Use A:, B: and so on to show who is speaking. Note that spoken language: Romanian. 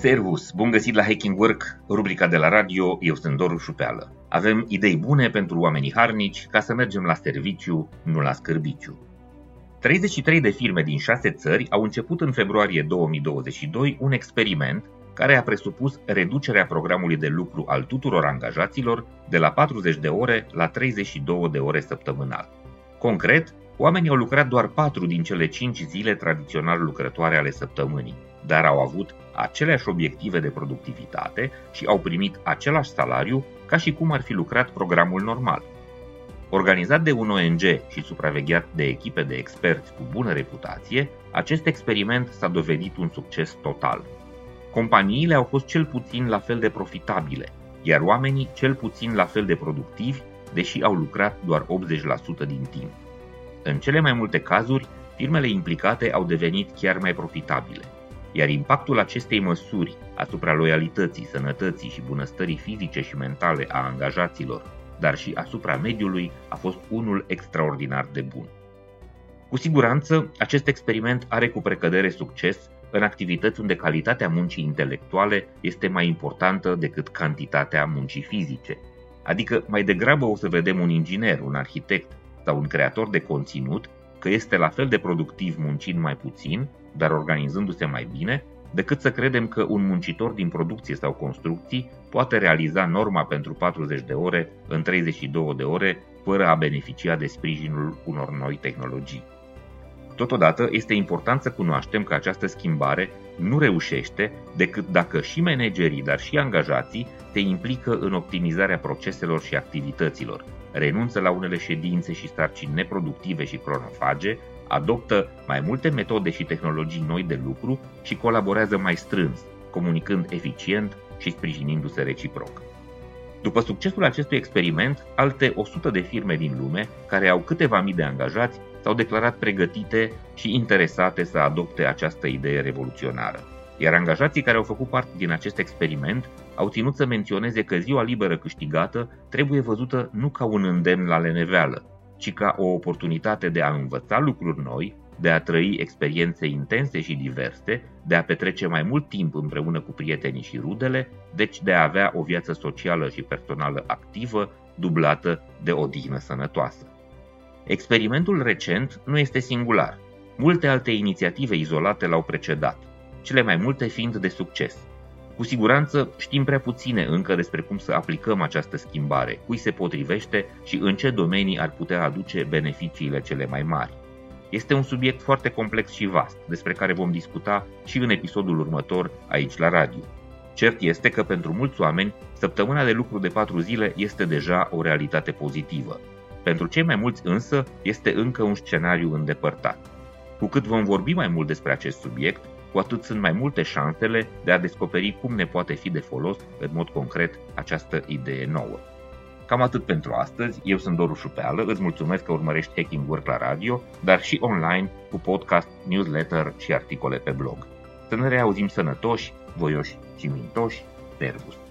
A: Servus! Bun găsit la Hacking Work, rubrica de la radio, eu sunt Doru Șupeală. Avem idei bune pentru oamenii harnici ca să mergem la serviciu, nu la scârbiciu. 33 de firme din 6 țări au început în februarie 2022 un experiment care a presupus reducerea programului de lucru al tuturor angajaților de la 40 de ore la 32 de ore săptămânal. Concret, oamenii au lucrat doar 4 din cele 5 zile tradițional lucrătoare ale săptămânii, dar au avut aceleași obiective de productivitate și au primit același salariu ca și cum ar fi lucrat programul normal. Organizat de un ONG și supravegheat de echipe de experți cu bună reputație, acest experiment s-a dovedit un succes total. Companiile au fost cel puțin la fel de profitabile, iar oamenii cel puțin la fel de productivi, deși au lucrat doar 80% din timp. În cele mai multe cazuri, firmele implicate au devenit chiar mai profitabile – iar impactul acestei măsuri asupra loialității, sănătății și bunăstării fizice și mentale a angajaților, dar și asupra mediului, a fost unul extraordinar de bun. Cu siguranță, acest experiment are cu precădere succes în activități unde calitatea muncii intelectuale este mai importantă decât cantitatea muncii fizice. Adică mai degrabă o să vedem un inginer, un arhitect sau un creator de conținut că este la fel de productiv muncind mai puțin dar organizându-se mai bine, decât să credem că un muncitor din producție sau construcții poate realiza norma pentru 40 de ore în 32 de ore fără a beneficia de sprijinul unor noi tehnologii. Totodată, este important să cunoaștem că această schimbare nu reușește decât dacă și managerii, dar și angajații se implică în optimizarea proceselor și activităților, renunță la unele ședințe și sarcini neproductive și cronofage, adoptă mai multe metode și tehnologii noi de lucru și colaborează mai strâns, comunicând eficient și sprijinindu-se reciproc. După succesul acestui experiment, alte 100 de firme din lume, care au câteva mii de angajați, s-au declarat pregătite și interesate să adopte această idee revoluționară. Iar angajații care au făcut parte din acest experiment au ținut să menționeze că ziua liberă câștigată trebuie văzută nu ca un îndemn la leneveală, ci ca o oportunitate de a învăța lucruri noi, de a trăi experiențe intense și diverse, de a petrece mai mult timp împreună cu prietenii și rudele, deci de a avea o viață socială și personală activă, dublată de o dihnă sănătoasă. Experimentul recent nu este singular. Multe alte inițiative izolate l-au precedat, cele mai multe fiind de succes – cu siguranță știm prea puține încă despre cum să aplicăm această schimbare, cui se potrivește și în ce domenii ar putea aduce beneficiile cele mai mari. Este un subiect foarte complex și vast, despre care vom discuta și în episodul următor aici la radio. Cert este că pentru mulți oameni, săptămâna de lucru de patru zile este deja o realitate pozitivă. Pentru cei mai mulți însă, este încă un scenariu îndepărtat. Cu cât vom vorbi mai mult despre acest subiect, cu atât sunt mai multe șansele de a descoperi cum ne poate fi de folos în mod concret această idee nouă. Cam atât pentru astăzi, eu sunt Doru Șupeală, îți mulțumesc că urmărești Hacking Work la radio, dar și online cu podcast, newsletter și articole pe blog. Să ne reauzim sănătoși, voioși și mintoși, servus!